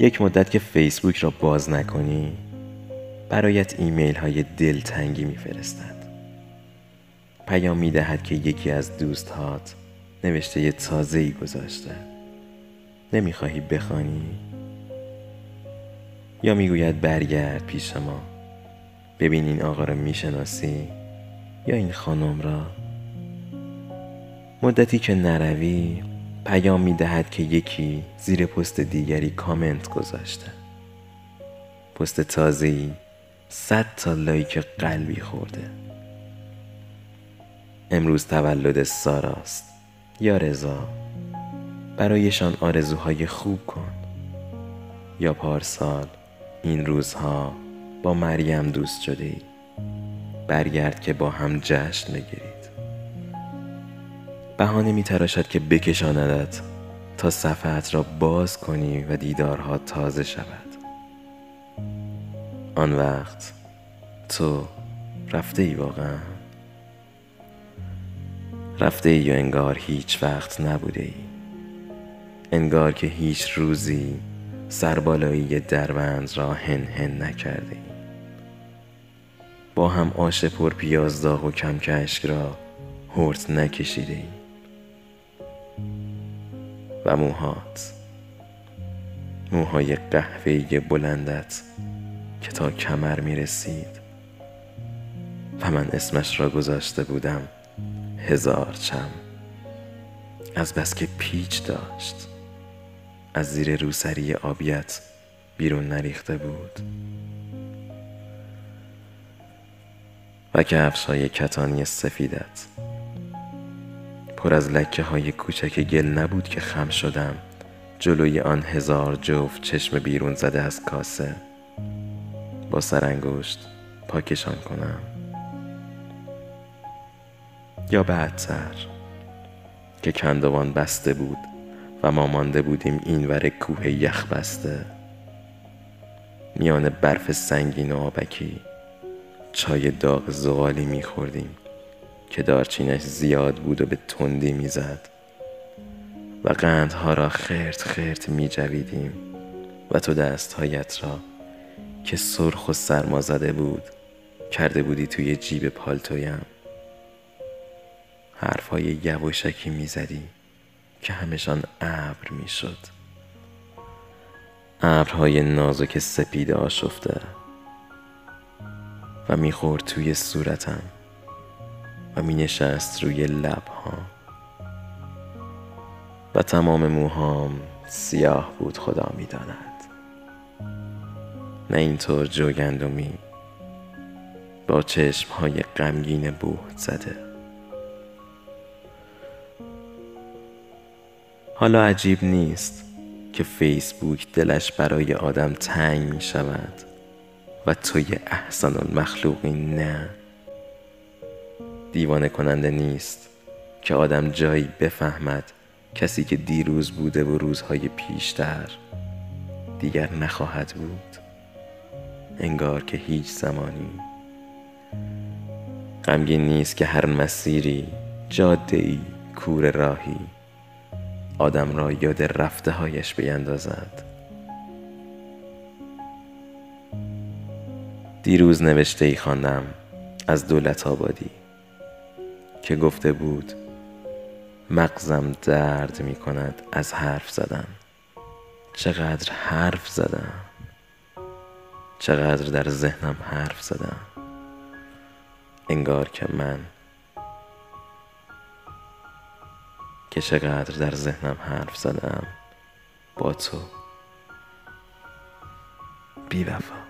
یک مدت که فیسبوک را باز نکنی برایت ایمیل های دلتنگی میفرستد. پیام می دهد که یکی از دوستهات نوشته یه تازه ای گذاشته. نمی‌خواهی بخوانی؟ یا می‌گوید برگرد پیش ما. ببین این آقا را می‌شناسی یا این خانم را؟ مدتی که نروی پیام می دهد که یکی زیر پست دیگری کامنت گذاشته. پست تازه‌ای صد تا لایک قلبی خورده. امروز تولد ساراست. یا رضا برایشان آرزوهای خوب کن. یا پارسال این روزها با مریم دوست شده ای برگرد که با هم جشن بگیرید بهانه می تراشد که بکشاندت تا صفحت را باز کنی و دیدارها تازه شود. آن وقت تو رفته ای واقعا؟ رفته ای و انگار هیچ وقت نبوده ای انگار که هیچ روزی سربالایی دروند را هن هن نکرده ای با هم آش پر پیاز داغ و کم کشک را هرت نکشیده ای موهات. موهای قهوه‌ای بلندت که تا کمر می رسید و من اسمش را گذاشته بودم هزار چم. از بس که پیچ داشت. از زیر روسری آبیت بیرون نریخته بود. و کفش های کتانی سفیدت پر از لکه های کوچک گل نبود که خم شدم. جلوی آن هزار جفت چشم بیرون زده از کاسه. با سرانگشت پاکشان کنم. یا بعدتر که کندوان بسته بود و ما مانده بودیم اینور کوه یخ بسته. میان برف سنگین و آبکی چای داغ زغالی میخوردیم. که دارچینش زیاد بود و به تندی می‌زد. و قندها را خرت خرت می جویدیم و تو دستهایت را که سرخ و سرما زده بود کرده بودی توی جیب پالتویم. حرفهای یواشکی می زدی که همشان ابر می شد ابرهای نازک سپید آشفته و می‌خورد توی صورتم. می نشست روی لبها. و تمام موهام سیاه بود خدا می داند. نه اینطور جوگندمی با چشم های غمگین بود زده. حالا عجیب نیست که فیسبوک دلش برای آدم تنگ می شود و توی احسن المخلوقی نه. دیوانه کننده نیست که آدم جایی بفهمد کسی که دیروز بوده و روزهای پیشتر دیگر نخواهد بود. انگار که هیچ زمانی. غمگین نیست که هر مسیری جاده ای کور راهی آدم را یاد رفته هایش بیندازد. دیروز نوشته ای خواندم از دولت آبادی. که گفته بود مغزم درد می کند از حرف زدن. چقدر حرف زدم. چقدر در ذهنم حرف زدم. انگار که من که چقدر در ذهنم حرف زدم با تو. بی وفا.